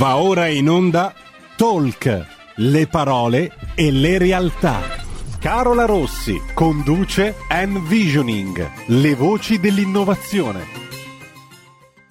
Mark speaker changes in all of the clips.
Speaker 1: Va ora in onda Talk, le parole e le realtà. Carola Rossi conduce Envisioning, le voci dell'innovazione.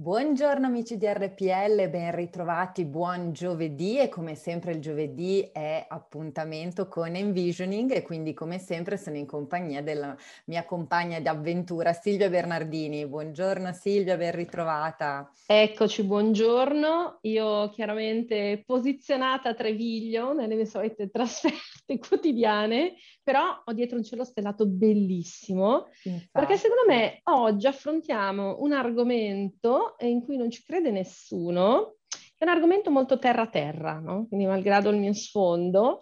Speaker 2: Buongiorno amici di RPL, ben ritrovati, buon giovedì e come sempre il giovedì è appuntamento con Envisioning e quindi come sempre sono in compagnia della mia compagna di avventura Silvia Bernardini. Buongiorno Silvia, ben ritrovata.
Speaker 3: Eccoci, buongiorno. Io chiaramente posizionata a Treviglio nelle mie solite trasferte quotidiane, però ho dietro un cielo stellato bellissimo Infatti. perché secondo me oggi affrontiamo un argomento in cui non ci crede nessuno, è un argomento molto terra-terra, no? quindi malgrado il mio sfondo,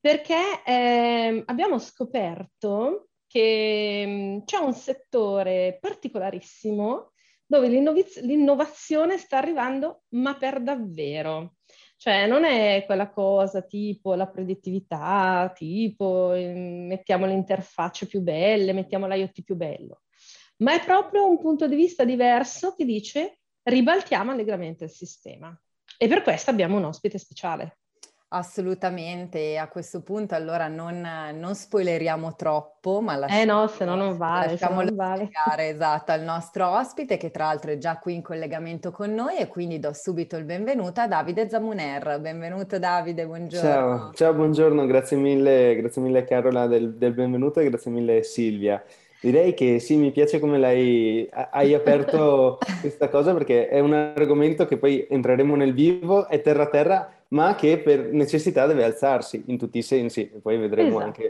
Speaker 3: perché eh, abbiamo scoperto che mm, c'è un settore particolarissimo dove l'innoviz- l'innovazione sta arrivando, ma per davvero. Cioè non è quella cosa tipo la predittività, tipo mm, mettiamo le interfacce più belle, mettiamo l'IoT più bello ma è proprio un punto di vista diverso che dice ribaltiamo allegramente il sistema. E per questo abbiamo un ospite speciale.
Speaker 2: Assolutamente, a questo punto allora non, non spoileriamo troppo, ma lasciamo,
Speaker 3: eh no, se no non vale,
Speaker 2: lasciamolo
Speaker 3: non vale.
Speaker 2: esatto al nostro ospite che tra l'altro è già qui in collegamento con noi e quindi do subito il benvenuto a Davide Zamuner. Benvenuto Davide, buongiorno.
Speaker 4: Ciao, ciao buongiorno, grazie mille, grazie mille Carola del, del benvenuto e grazie mille Silvia. Direi che sì, mi piace come lei hai aperto questa cosa perché è un argomento che poi entreremo nel vivo, è terra terra, ma che per necessità deve alzarsi in tutti i sensi e poi vedremo esatto. anche,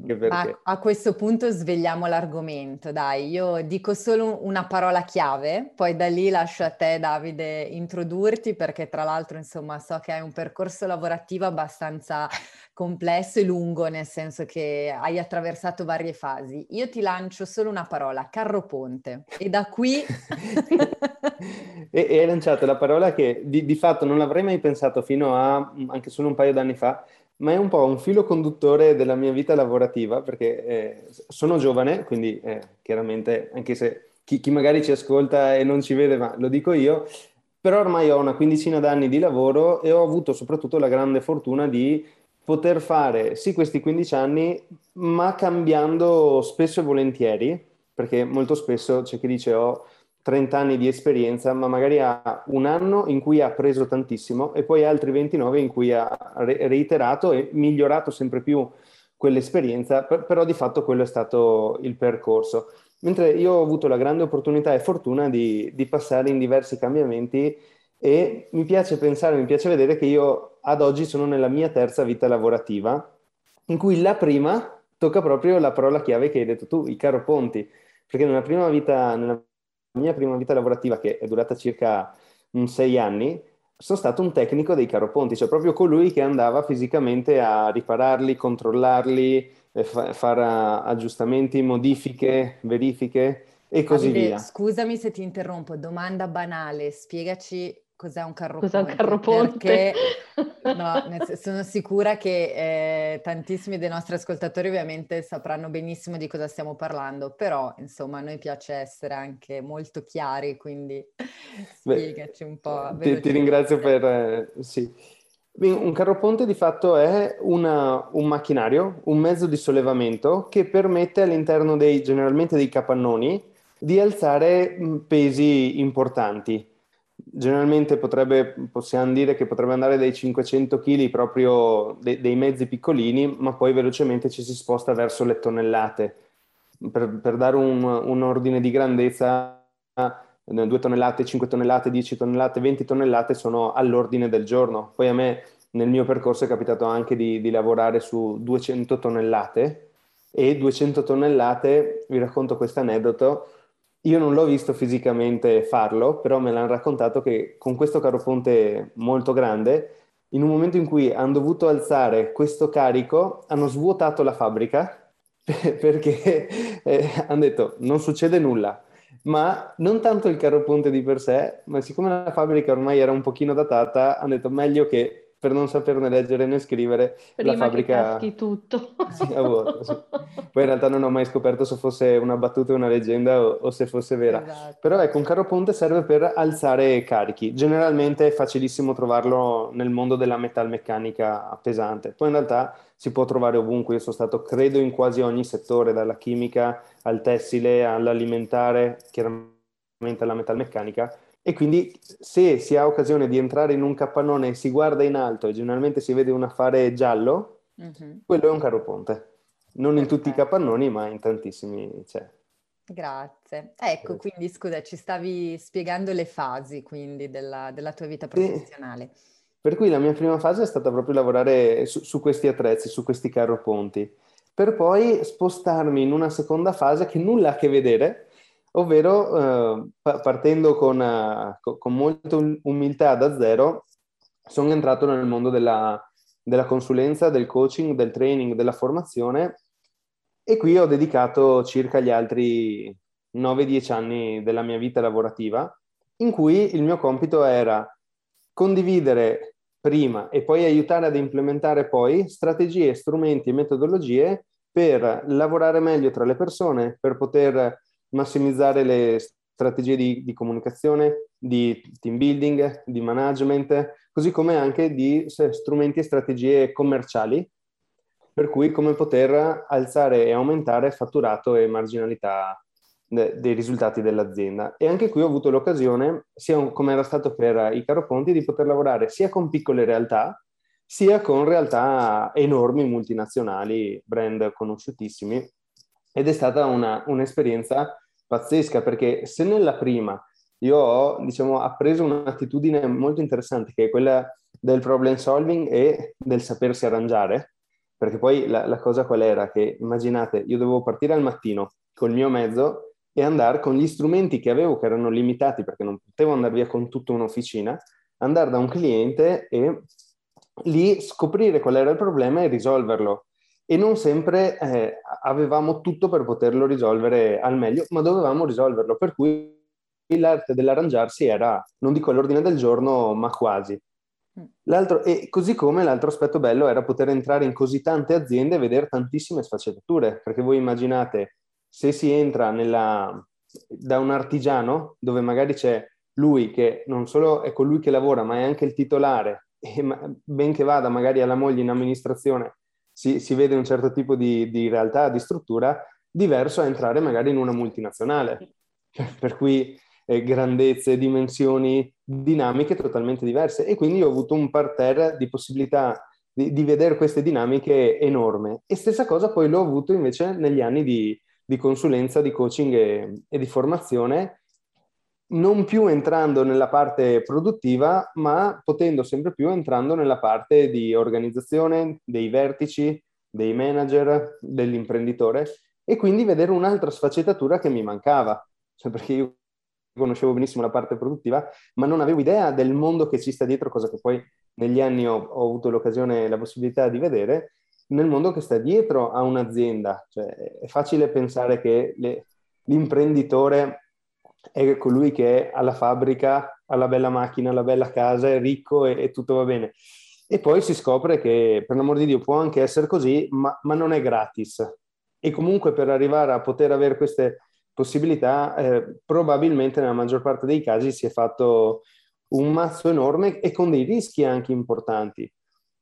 Speaker 4: anche perché.
Speaker 2: A, a, questo punto svegliamo l'argomento, dai, io dico solo una parola chiave, poi da lì lascio a te Davide introdurti perché tra l'altro insomma so che hai un percorso lavorativo abbastanza complesso e lungo, nel senso che hai attraversato varie fasi. Io ti lancio solo una parola, carro ponte, e da qui...
Speaker 4: e, e hai lanciato la parola che di, di, fatto non l'avrei mai pensato fino a anche solo un paio d'anni fa, ma è un po' un filo conduttore della mia vita lavorativa, perché eh, sono giovane, quindi eh, chiaramente, anche se chi, chi magari ci ascolta e non ci vede, ma lo dico io, però ormai ho una quindicina d'anni di lavoro e ho avuto soprattutto la grande fortuna di poter fare sì questi 15 anni, ma cambiando spesso e volentieri, perché molto spesso c'è chi dice ho 30 anni di esperienza, ma magari ha un anno in cui ha appreso tantissimo e poi altri 29 in cui ha reiterato e migliorato sempre più quell'esperienza, però di fatto quello è stato il percorso. Mentre io ho avuto la grande opportunità e fortuna di, di passare in diversi cambiamenti e mi piace pensare, mi piace vedere che io ad oggi sono nella mia terza vita lavorativa, in cui la prima tocca proprio la parola chiave che hai detto tu, i caro ponti, perché nella prima vita, nella mia prima vita lavorativa, che è durata circa un sei anni, sono stato un tecnico dei caroponti, cioè proprio colui che andava fisicamente a ripararli, controllarli, eh, fa- fare aggiustamenti, modifiche, verifiche e così
Speaker 2: Davide,
Speaker 4: via.
Speaker 2: Scusami se ti interrompo, domanda banale, spiegaci cos'è un carro
Speaker 3: cos'è ponte. un carro ponte?
Speaker 2: Perché no, sono sicura che eh, tantissimi dei nostri ascoltatori ovviamente sapranno benissimo di cosa stiamo parlando, però insomma a noi piace essere anche molto chiari, quindi spiegaci Beh, un po'.
Speaker 4: Ti, ti, ringrazio per... Eh, sì. Un carro ponte di fatto è una, un macchinario, un mezzo di sollevamento che permette all'interno dei, generalmente dei capannoni, di alzare pesi importanti generalmente potrebbe, possiamo dire che potrebbe andare dai 500 kg proprio de, dei mezzi piccolini, ma poi velocemente ci si sposta verso le tonnellate. Per, per dare un, un, ordine di grandezza, 2 tonnellate, 5 tonnellate, 10 tonnellate, 20 tonnellate sono all'ordine del giorno. Poi a me nel mio percorso è capitato anche di, di lavorare su 200 tonnellate e 200 tonnellate, vi racconto questo aneddoto, io non l'ho visto fisicamente farlo, però me l'hanno raccontato che con questo carro ponte molto grande, in un momento in cui hanno dovuto alzare questo carico, hanno svuotato la fabbrica perché eh, hanno detto non succede nulla. Ma non tanto il carro ponte di per sé, ma siccome la fabbrica ormai era un pochino datata, hanno detto meglio che per non saperne leggere né scrivere,
Speaker 3: Prima
Speaker 4: la fabbrica...
Speaker 3: caschi tutto.
Speaker 4: Sì, a vuoto, sì. Poi in realtà non ho mai scoperto se fosse una battuta o una leggenda o, o se fosse vera.
Speaker 2: Esatto.
Speaker 4: Però ecco, un carro ponte serve per alzare carichi. Generalmente è facilissimo trovarlo nel mondo della metalmeccanica pesante. Poi in realtà si può trovare ovunque. Io sono stato, credo, in quasi ogni settore, dalla chimica al tessile, all'alimentare, chiaramente alla metalmeccanica. E quindi se si ha occasione di entrare in un capannone e si guarda in alto e generalmente si vede un affare giallo,
Speaker 2: Mhm.
Speaker 4: quello è un carro ponte. Non in tutti i
Speaker 2: Perfetto.
Speaker 4: capannoni, ma in tantissimi c'è.
Speaker 2: Grazie. Ecco,
Speaker 4: Sì.
Speaker 2: quindi scusa, ci stavi spiegando le fasi quindi della, della tua vita
Speaker 4: Sì.
Speaker 2: professionale.
Speaker 4: Per cui la mia prima fase è stata proprio lavorare su, su questi attrezzi, su questi carroponti, per poi spostarmi in una seconda fase che nulla ha a che vedere, ovvero eh, pa- partendo con, eh, co- con molta um- umiltà da zero, sono entrato nel mondo della, della consulenza, del coaching, del training, della formazione e qui ho dedicato circa gli altri 9-10 anni della mia vita lavorativa, in cui il mio compito era condividere prima e poi aiutare ad implementare poi strategie, strumenti e metodologie per lavorare meglio tra le persone, per poter massimizzare le strategie di, di comunicazione, di team building, di management, così come anche di strumenti e strategie commerciali, per cui come poter alzare e aumentare fatturato e marginalità de- dei risultati dell'azienda. E anche qui ho avuto l'occasione, sia come era stato per i Caroponti, di poter lavorare sia con piccole realtà, sia con realtà enormi, multinazionali, brand conosciutissimi. Ed è stata una, un'esperienza pazzesca perché se nella prima io ho diciamo, appreso un'attitudine molto interessante che è quella del problem solving e del sapersi arrangiare, perché poi la, la cosa qual era? Che immaginate, io dovevo partire al mattino col mio mezzo e andare con gli strumenti che avevo, che erano limitati perché non potevo andare via con tutta un'officina, andare da un cliente e lì scoprire qual era il problema e risolverlo. E non sempre eh, avevamo tutto per poterlo risolvere al meglio, ma dovevamo risolverlo. Per cui l'arte dell'arrangiarsi era, non dico all'ordine del giorno, ma quasi. L'altro, e così come l'altro aspetto bello era poter entrare in così tante aziende e vedere tantissime sfaccettature, perché voi immaginate se si entra nella, da un artigiano dove magari c'è lui che non solo è colui che lavora, ma è anche il titolare, e ben che vada magari alla moglie in amministrazione, si, si vede un certo tipo di, di realtà, di struttura, diverso a entrare magari in una multinazionale, per cui eh, grandezze, dimensioni, dinamiche totalmente diverse. E quindi ho avuto un parterre di possibilità di, di vedere queste dinamiche enorme. E stessa cosa poi l'ho avuto invece negli anni di, di consulenza, di coaching e, e, di formazione, non più entrando nella parte produttiva, ma potendo sempre più entrando nella parte di organizzazione, dei vertici, dei manager, dell'imprenditore e quindi vedere un'altra sfaccettatura che mi mancava. Cioè perché io conoscevo benissimo la parte produttiva, ma non avevo idea del mondo che ci sta dietro, cosa che poi negli anni ho, ho avuto l'occasione e la possibilità di vedere, nel mondo che sta dietro a un'azienda. Cioè, è facile pensare che le, l'imprenditore è colui che ha la fabbrica, ha la bella macchina, la bella casa, è ricco e, e tutto va bene. E poi si scopre che, per l'amor di Dio, può anche essere così, ma, ma non è gratis. E comunque per arrivare a poter avere queste possibilità, eh, probabilmente nella maggior parte dei casi si è fatto un mazzo enorme e con dei rischi anche importanti.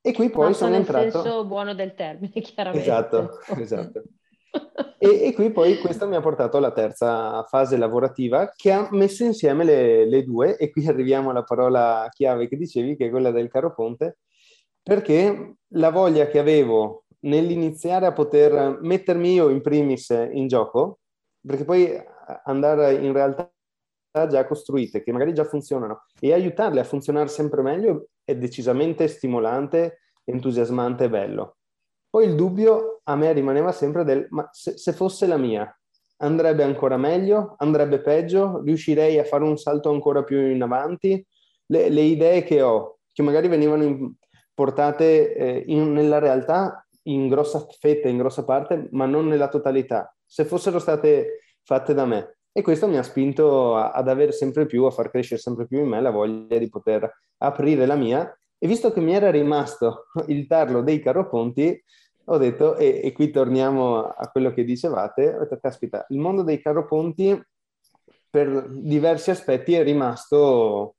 Speaker 4: E qui poi
Speaker 3: mazzo
Speaker 4: sono
Speaker 3: nel
Speaker 4: entrato...
Speaker 3: senso buono del termine, chiaramente.
Speaker 4: Esatto, esatto. E, e, qui poi questo mi ha portato alla terza fase lavorativa che ha messo insieme le, le, due e qui arriviamo alla parola chiave che dicevi che è quella del caro ponte perché la voglia che avevo nell'iniziare a poter mettermi io in primis in gioco perché poi andare in realtà già costruite che magari già funzionano e aiutarle a funzionare sempre meglio è decisamente stimolante, entusiasmante e bello. Poi il dubbio a me rimaneva sempre del ma se, se, fosse la mia, andrebbe ancora meglio, andrebbe peggio, riuscirei a fare un salto ancora più in avanti? Le, le idee che ho, che magari venivano in, portate eh, in, nella realtà in grossa fetta, in grossa parte, ma non nella totalità, se fossero state fatte da me. E questo mi ha spinto a, ad avere sempre più, a far crescere sempre più in me la voglia di poter aprire la mia E visto che mi era rimasto il tarlo dei carroponti, ho detto, e, e qui torniamo a quello che dicevate, ho detto, caspita, il mondo dei carroponti per diversi aspetti è rimasto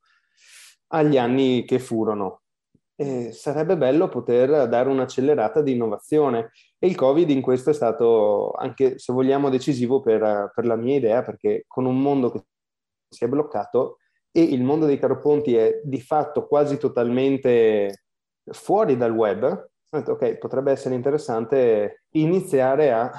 Speaker 4: agli anni che furono. E sarebbe bello poter dare un'accelerata di innovazione e il Covid in questo è stato anche, se vogliamo, decisivo per, per la mia idea, perché con un mondo che si è bloccato e il mondo dei carroponti è di fatto quasi totalmente fuori dal web, ho detto ok, potrebbe essere interessante iniziare a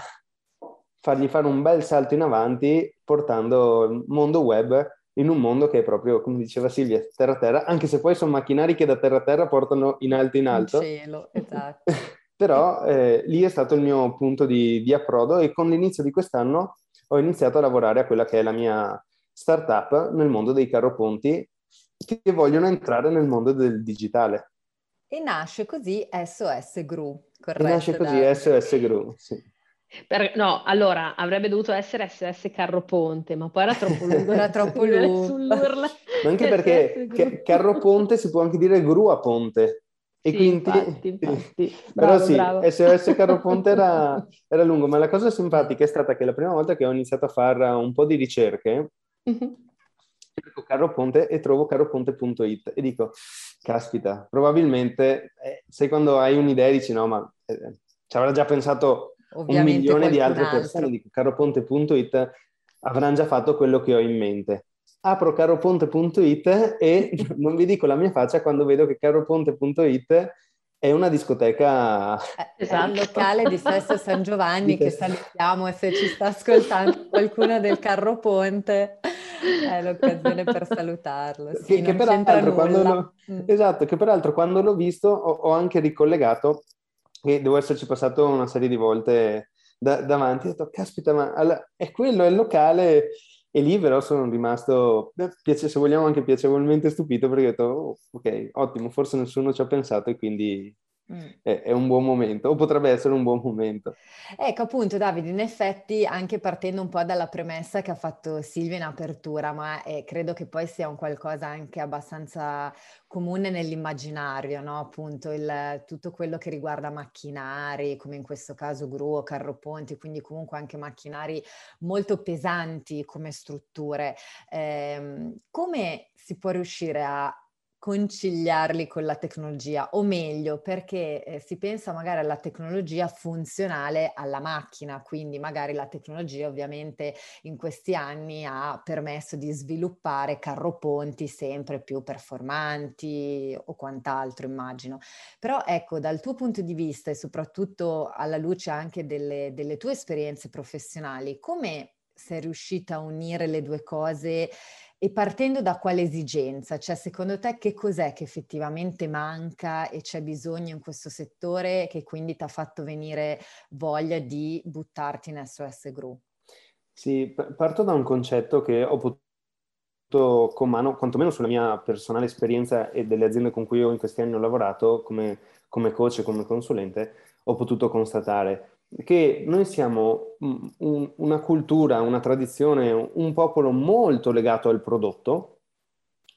Speaker 4: fargli fare un bel salto in avanti portando il mondo web in un mondo che è proprio, come diceva Silvia, terra-terra, anche se poi sono macchinari che da terra-terra portano in alto in alto.
Speaker 2: In cielo, esatto.
Speaker 4: Però eh, lì è stato il mio punto di, di approdo e con l'inizio di quest'anno ho iniziato a lavorare a quella che è la mia startup nel mondo dei carroponti che vogliono entrare nel mondo del digitale.
Speaker 2: E nasce così SOS Gru, corretto?
Speaker 4: E nasce così da... SOS Gru, sì.
Speaker 3: Per, no, allora avrebbe dovuto essere SS Carroponte, ma poi era troppo lungo.
Speaker 2: era troppo lungo.
Speaker 4: Ma anche perché ca- Carroponte si può anche dire Gru a Ponte. E
Speaker 3: sì,
Speaker 4: quindi...
Speaker 3: infatti, infatti.
Speaker 4: Bravo, Però sì, bravo. SOS Carroponte era, era lungo, ma la cosa simpatica è stata che la prima volta che ho iniziato a fare un po' di ricerche, mm-hmm. cerco Carroponte e trovo carroponte.it e dico, caspita, probabilmente, eh, sai quando hai un'idea e dici no, ma eh, ci avrà già pensato Ovviamente un milione di altre altro. persone, dico caroponte.it avranno già fatto quello che ho in mente. Apro caroponte.it e non vi dico la mia faccia quando vedo che caroponte.it è una discoteca...
Speaker 2: Esatto. il locale di Sesto San Giovanni che salutiamo e se ci sta ascoltando qualcuno del Carro Ponte è l'occasione per salutarlo. Sì,
Speaker 4: che, che peraltro quando lo... mm. Esatto, che peraltro quando l'ho visto ho, ho anche ricollegato e devo esserci passato una serie di volte da, davanti, ho detto, caspita, ma alla, è quello, è il locale, e lì però sono rimasto, se vogliamo, anche piacevolmente stupito perché ho detto, oh, ok, ottimo, forse nessuno ci ha pensato e quindi. È, è, un buon momento, o potrebbe essere un buon momento.
Speaker 2: Ecco appunto Davide, in effetti anche partendo un po' dalla premessa che ha fatto Silvia in apertura, ma eh, credo che poi sia un qualcosa anche abbastanza comune nell'immaginario, no? Appunto il, tutto quello che riguarda macchinari, come in questo caso gru o carroponti, quindi comunque anche macchinari molto pesanti come strutture. Eh, come si può riuscire a conciliarli con la tecnologia, o meglio, perché eh, si pensa magari alla tecnologia funzionale alla macchina, quindi magari la tecnologia ovviamente in questi anni ha permesso di sviluppare carroponti sempre più performanti o quant'altro, immagino. Però ecco, dal tuo punto di vista e soprattutto alla luce anche delle, delle tue esperienze professionali, come sei riuscita a unire le due cose e partendo da quale esigenza? Cioè, secondo te che cos'è che effettivamente manca e c'è bisogno in questo settore che quindi ti ha fatto venire voglia di buttarti in SOS Group?
Speaker 4: Sì, parto da un concetto che ho potuto con mano, quantomeno sulla mia personale esperienza e delle aziende con cui io in questi anni ho lavorato come, come coach e come consulente, ho potuto constatare che noi siamo un, una cultura, una tradizione, un popolo molto legato al prodotto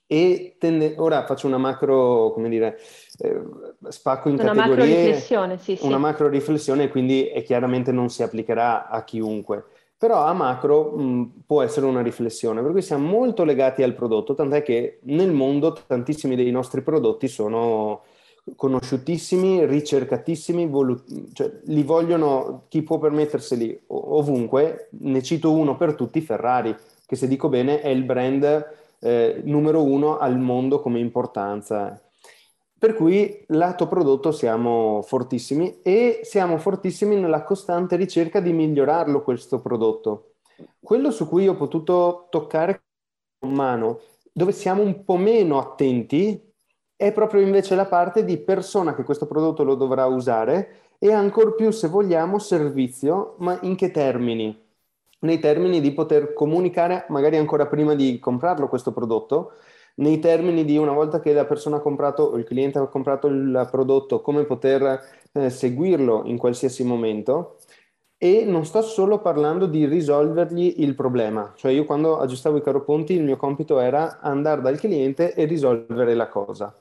Speaker 4: e tende, ora faccio una macro, come dire, eh, spacco in
Speaker 3: una
Speaker 4: categorie.
Speaker 3: Macro riflessione, sì,
Speaker 4: una macro riflessione, quindi e chiaramente non si applicherà a chiunque. Però a macro mh, può essere una riflessione, per cui siamo molto legati al prodotto, tant'è che nel mondo tantissimi dei nostri prodotti sono conosciutissimi, ricercatissimi, volu- cioè, li vogliono chi può permetterseli ovunque. Ne cito uno per tutti, Ferrari, che se dico bene è il brand eh, numero uno al mondo come importanza. Per cui lato prodotto siamo fortissimi e siamo fortissimi nella costante ricerca di migliorarlo questo prodotto. Quello su cui ho potuto toccare con mano, dove siamo un po' meno attenti, è proprio invece la parte di persona che questo prodotto lo dovrà usare e ancor più, se vogliamo, servizio, ma in che termini? Nei termini di poter comunicare magari ancora prima di comprarlo questo prodotto, nei termini di una volta che la persona ha comprato o il cliente ha comprato il prodotto, come poter eh, seguirlo in qualsiasi momento. E non sto solo parlando di risolvergli il problema, cioè io quando aggiustavo i caroponti il mio compito era andare dal cliente e risolvere la cosa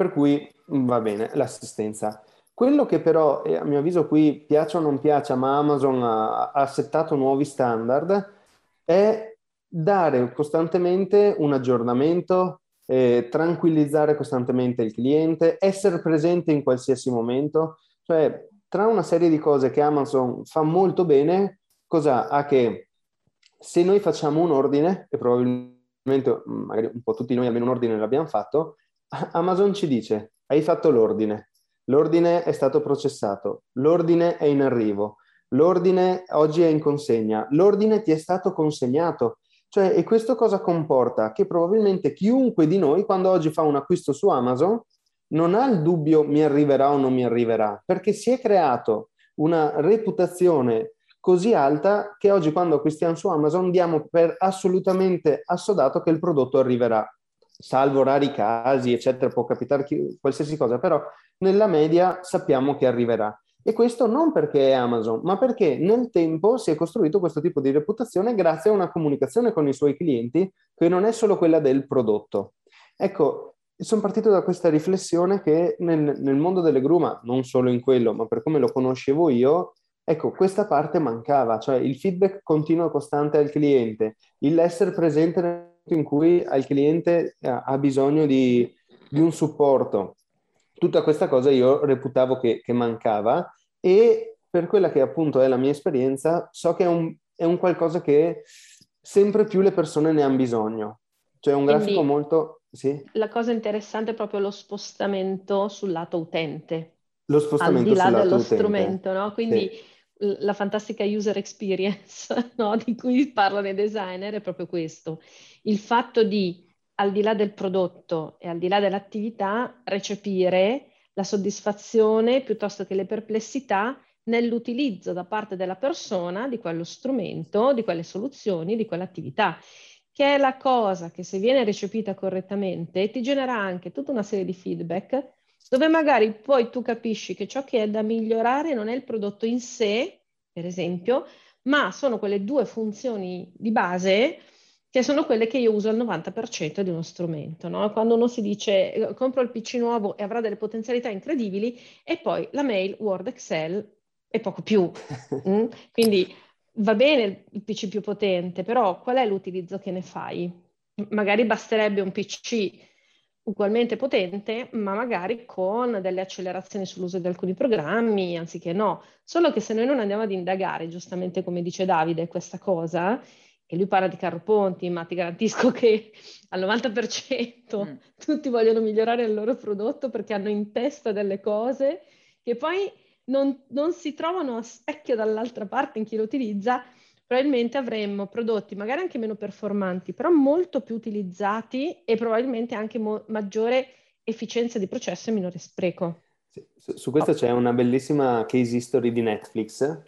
Speaker 4: per cui va bene l'assistenza. Quello che però, a mio avviso qui piace o non piace, ma Amazon ha, ha settato nuovi standard, è dare costantemente un aggiornamento, eh, tranquillizzare costantemente il cliente, essere presente in qualsiasi momento. Cioè, tra una serie di cose che Amazon fa molto bene, cosa ha che se noi facciamo un ordine, e probabilmente magari un po' tutti noi almeno un ordine l'abbiamo fatto, Amazon ci dice, hai fatto l'ordine, l'ordine è stato processato, l'ordine è in arrivo, l'ordine oggi è in consegna, l'ordine ti è stato consegnato. Cioè, e questo cosa comporta? Che probabilmente chiunque di noi, quando oggi fa un acquisto su Amazon, non ha il dubbio mi arriverà o non mi arriverà, perché si è creato una reputazione così alta che oggi quando acquistiamo su Amazon diamo per assolutamente assodato che il prodotto arriverà salvo rari casi, eccetera, può capitare chi, qualsiasi cosa, però nella media sappiamo che arriverà. E questo non perché è Amazon, ma perché nel tempo si è costruito questo tipo di reputazione grazie a una comunicazione con i suoi clienti che non è solo quella del prodotto. Ecco, sono partito da questa riflessione che nel, nel mondo delle gru, ma non solo in quello, ma per come lo conoscevo io, ecco, questa parte mancava, cioè il feedback continuo e costante al cliente, l'essere presente in cui il cliente eh, ha bisogno di, di, un supporto. Tutta questa cosa io reputavo che, che, mancava e per quella che appunto è la mia esperienza so che è un, è un qualcosa che sempre più le persone ne hanno bisogno. Cioè un Quindi, grafico molto... Sì?
Speaker 3: La cosa interessante è proprio lo spostamento sul lato utente.
Speaker 4: Lo spostamento sul lato
Speaker 3: utente. Al di là dello strumento, no? Quindi... Sì la fantastica user experience no? di cui parlano i designer è proprio questo, il fatto di, al di là del prodotto e al di là dell'attività, recepire la soddisfazione piuttosto che le perplessità nell'utilizzo da parte della persona di quello strumento, di quelle soluzioni, di quell'attività, che è la cosa che se viene recepita correttamente ti genera anche tutta una serie di feedback dove magari poi tu capisci che ciò che è da migliorare non è il prodotto in sé, per esempio, ma sono quelle due funzioni di base che sono quelle che io uso al 90% di uno strumento. No? Quando uno si dice eh, compro il PC nuovo e avrà delle potenzialità incredibili e poi la mail, Word, Excel e poco più. mm? Quindi va bene il PC più potente, però qual è l'utilizzo che ne fai? Magari basterebbe un PC ugualmente potente, ma magari con delle accelerazioni sull'uso di alcuni programmi, anziché no. Solo che se noi non andiamo ad indagare, giustamente come dice Davide, questa cosa, e lui parla di carro ponti, ma ti garantisco che al 90% mm. tutti vogliono migliorare il loro prodotto perché hanno in testa delle cose che poi non, non si trovano a specchio dall'altra parte in chi lo utilizza probabilmente avremmo prodotti magari anche meno performanti, però molto più utilizzati e probabilmente anche mo- maggiore efficienza di processo e minore spreco.
Speaker 4: Sì, su, su, questo oh. c'è una bellissima case history di Netflix,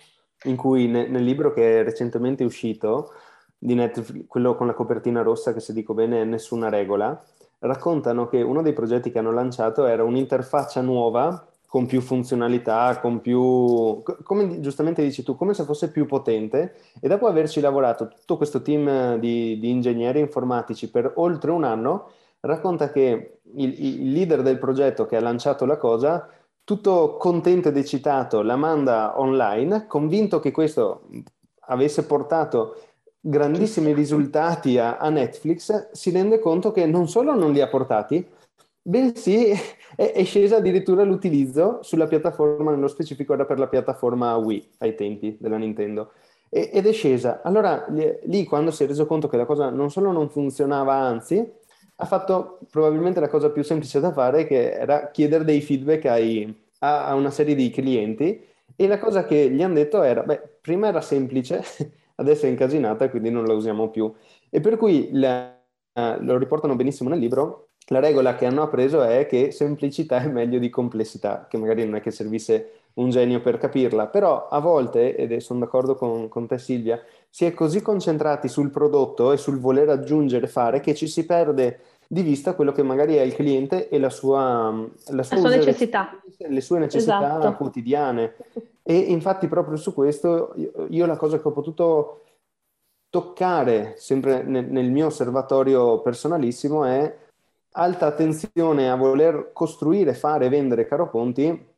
Speaker 4: in cui ne, nel libro che è recentemente uscito, di Netflix, quello con la copertina rossa che se dico bene è Nessuna regola, raccontano che uno dei progetti che hanno lanciato era un'interfaccia nuova con più funzionalità, con più, come giustamente dici tu, come se fosse più potente e dopo averci lavorato tutto questo team di, di ingegneri informatici per oltre un anno, racconta che il, il, leader del progetto che ha lanciato la cosa, tutto contento ed eccitato, la manda online, convinto che questo avesse portato grandissimi risultati a, a Netflix, si rende conto che non solo non li ha portati, bensì è, è scesa addirittura l'utilizzo sulla piattaforma, nello specifico era per la piattaforma Wii ai tempi della Nintendo. E, ed è scesa. Allora lì quando si è reso conto che la cosa non solo non funzionava, anzi, ha fatto probabilmente la cosa più semplice da fare, che era chiedere dei feedback ai, a, a una serie di clienti. E la cosa che gli hanno detto era, beh, prima era semplice, adesso è incasinata, quindi non la usiamo più. E per cui la, uh, lo riportano benissimo nel libro, la regola che hanno appreso è che semplicità è meglio di complessità, che magari non è che servisse un genio per capirla, però a volte, ed sono d'accordo con, con te Silvia, si è così concentrati sul prodotto e sul voler aggiungere fare che ci si perde di vista quello che magari è il cliente e la sua,
Speaker 3: la sua, la sua necessità.
Speaker 4: Le sue necessità esatto. quotidiane. E infatti proprio su questo io, io la cosa che ho potuto toccare sempre nel, nel mio osservatorio personalissimo è alta attenzione a voler costruire, fare, vendere caroponti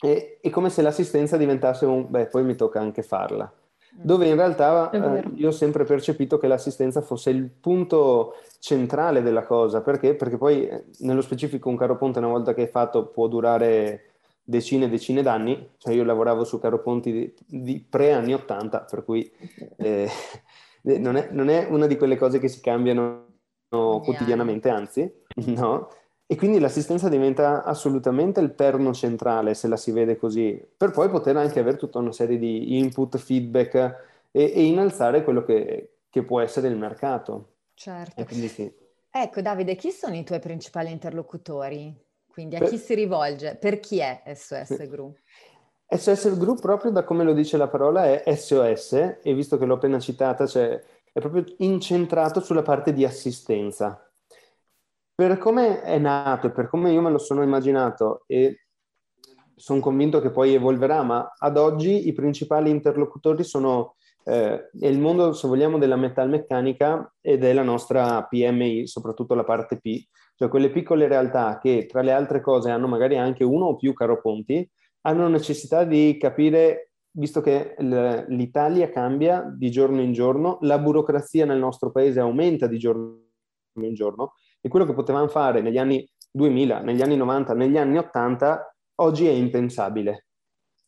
Speaker 4: e, è come se l'assistenza diventasse un, beh, poi mi tocca anche farla. Mm. Dove in realtà eh, io ho sempre percepito che l'assistenza fosse il punto centrale della cosa. Perché? Perché poi eh, nello specifico un caroponte una volta che è fatto può durare decine e decine d'anni. Cioè io lavoravo su caroponti di, di pre-anni 80, per cui eh, non, è, non, è, una di quelle cose che si cambiano quotidianamente, anzi, no? E quindi l'assistenza diventa assolutamente il perno centrale, se la si vede così, per poi poter anche avere tutta una serie di input, feedback e, e innalzare quello che, che, può essere il mercato.
Speaker 2: Certo. Sì. Ecco Davide, chi sono i tuoi principali interlocutori? Quindi a per... chi si rivolge? Per chi è SOS Group?
Speaker 4: SOS Group, proprio da come lo dice la parola, è SOS, e visto che l'ho appena citata, cioè, è proprio incentrato sulla parte di assistenza. Per come è nato e per come io me lo sono immaginato e sono convinto che poi evolverà, ma ad oggi i principali interlocutori sono eh, il mondo, se vogliamo, della metalmeccanica ed è la nostra PMI, soprattutto la parte P, cioè quelle piccole realtà che tra le altre cose hanno magari anche uno o più caroponti, hanno necessità di capire, visto che l'Italia cambia di giorno in giorno, la burocrazia nel nostro paese aumenta di giorno in giorno, e quello che potevamo fare negli anni 2000, negli anni 90, negli anni 80, oggi è impensabile.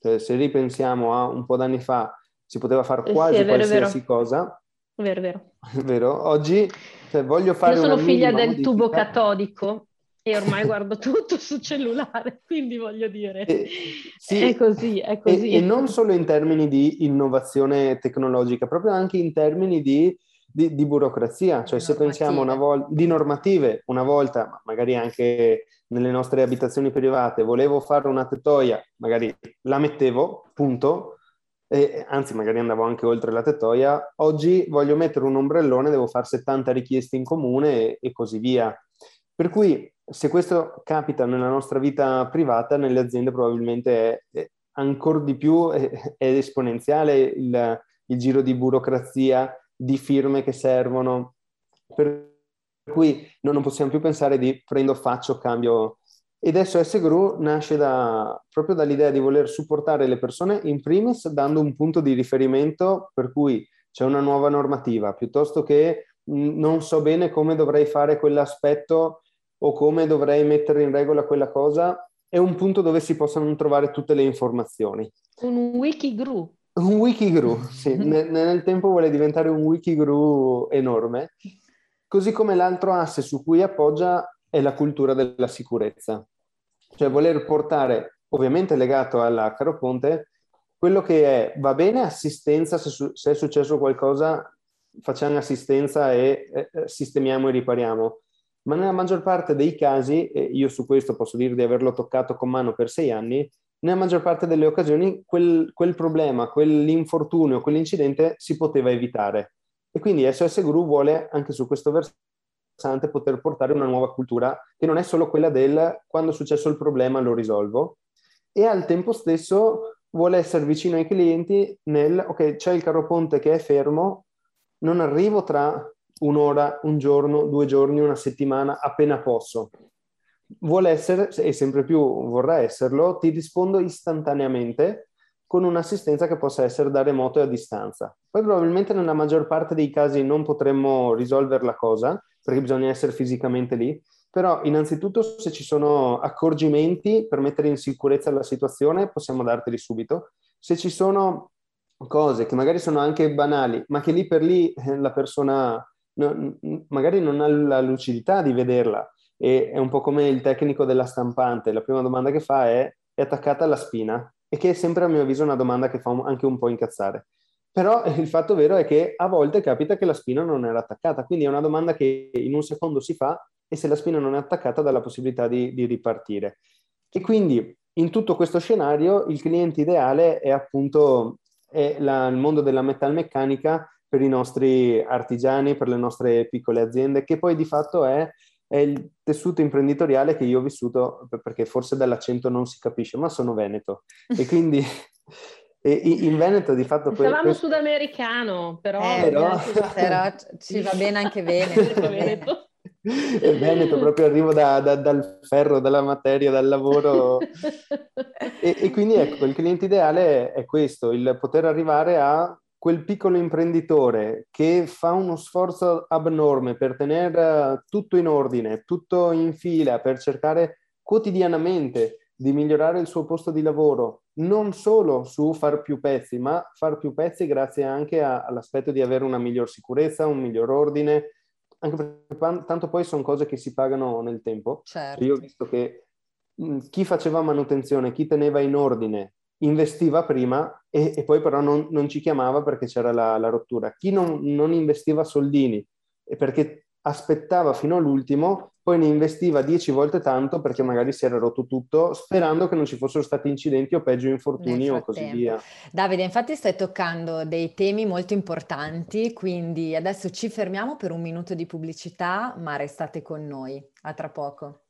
Speaker 4: Cioè, se ripensiamo a un po' d'anni fa, si poteva fare quasi eh sì, vero, qualsiasi vero. cosa.
Speaker 3: Vero, vero.
Speaker 4: vero? Oggi cioè, voglio fare
Speaker 3: Io sono figlia del modifica. tubo catodico e ormai guardo tutto su cellulare, quindi voglio dire, eh, sì, è così, è così.
Speaker 4: E, e, non solo in termini di innovazione tecnologica, proprio anche in termini di di, di burocrazia, cioè se pensiamo una volta di normative, una volta, magari anche nelle nostre abitazioni private, volevo fare una tettoia, magari la mettevo, punto, e, anzi magari andavo anche oltre la tettoia, oggi voglio mettere un ombrellone, devo fare 70 richieste in comune e, e così via. Per cui se questo capita nella nostra vita privata, nelle aziende probabilmente è, è ancora di più è, è esponenziale il, il giro di burocrazia di firme che servono, per cui non possiamo più pensare di prendo, faccio, cambio. Ed SOS Gru nasce da, proprio dall'idea di voler supportare le persone in primis dando un punto di riferimento per cui c'è una nuova normativa, piuttosto che mh, non so bene come dovrei fare quell'aspetto o come dovrei mettere in regola quella cosa, è un punto dove si possono trovare tutte le informazioni.
Speaker 3: Un wiki gru.
Speaker 4: Un wikiguru, sì, nel, nel tempo vuole diventare un wikiguru enorme, così come l'altro asse su cui appoggia è la cultura della sicurezza, cioè voler portare, ovviamente legato alla Caro Ponte, quello che è, va bene assistenza, se, su, se è successo qualcosa facciamo assistenza e eh, sistemiamo e ripariamo, ma nella maggior parte dei casi, e io su questo posso dire di averlo toccato con mano per sei anni, nella maggior parte delle occasioni quel, quel problema, quell'infortunio, quell'incidente si poteva evitare. E quindi SOS Guru vuole anche su questo versante poter portare una nuova cultura che non è solo quella del quando è successo il problema lo risolvo e al tempo stesso vuole essere vicino ai clienti nel ok c'è il carro ponte che è fermo non arrivo tra un'ora, un giorno, due giorni, una settimana appena posso vuole essere, e sempre più vorrà esserlo, ti rispondo istantaneamente con un'assistenza che possa essere da remoto e a distanza. Poi probabilmente nella maggior parte dei casi non potremmo risolvere la cosa, perché bisogna essere fisicamente lì, però innanzitutto se ci sono accorgimenti per mettere in sicurezza la situazione possiamo darteli subito. Se ci sono cose che magari sono anche banali, ma che lì per lì eh, la persona no, magari non ha la lucidità di vederla, e è un po' come il tecnico della stampante, la prima domanda che fa è è attaccata alla spina e che è sempre a mio avviso una domanda che fa anche un po' incazzare. Però il fatto vero è che a volte capita che la spina non era attaccata, quindi è una domanda che in un secondo si fa e se la spina non è attaccata dà la possibilità di, di ripartire. E quindi in tutto questo scenario il cliente ideale è appunto è la, il mondo della metalmeccanica per i nostri artigiani, per le nostre piccole aziende, che poi di fatto è è il tessuto imprenditoriale che io ho vissuto, perché forse dall'accento non si capisce, ma sono veneto. E quindi in Veneto di fatto...
Speaker 3: Stavamo questo... sudamericano, però...
Speaker 2: Eh, però... però ci va bene anche Veneto.
Speaker 4: È Veneto, proprio arrivo da, da, dal ferro, dalla materia, dal lavoro. e, e, quindi ecco, il cliente ideale è questo, il poter arrivare a quel piccolo imprenditore che fa uno sforzo abnorme per tenere tutto in ordine, tutto in fila, per cercare quotidianamente di migliorare il suo posto di lavoro, non solo su far più pezzi, ma far più pezzi grazie anche a, all'aspetto di avere una miglior sicurezza, un miglior ordine, anche perché tanto poi sono cose che si pagano nel tempo.
Speaker 2: Certo.
Speaker 4: Io ho visto che chi faceva manutenzione, chi teneva in ordine investiva prima e, e poi però non, non, ci chiamava perché c'era la, la rottura. Chi non, non, investiva soldini e perché aspettava fino all'ultimo, poi ne investiva dieci volte tanto perché magari si era rotto tutto, sperando che non ci fossero stati incidenti o peggio infortuni o così via.
Speaker 2: Davide, infatti stai toccando dei temi molto importanti, quindi adesso ci fermiamo per un minuto di pubblicità, ma restate con noi. A tra poco.